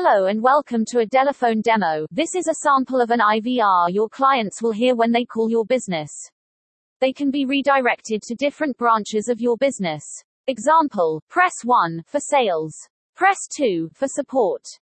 Hello and welcome to a Delaphone demo. This is a sample of an IVR your clients will hear when they call your business. They can be redirected to different branches of your business. Example, press 1 for sales. Press 2 for support.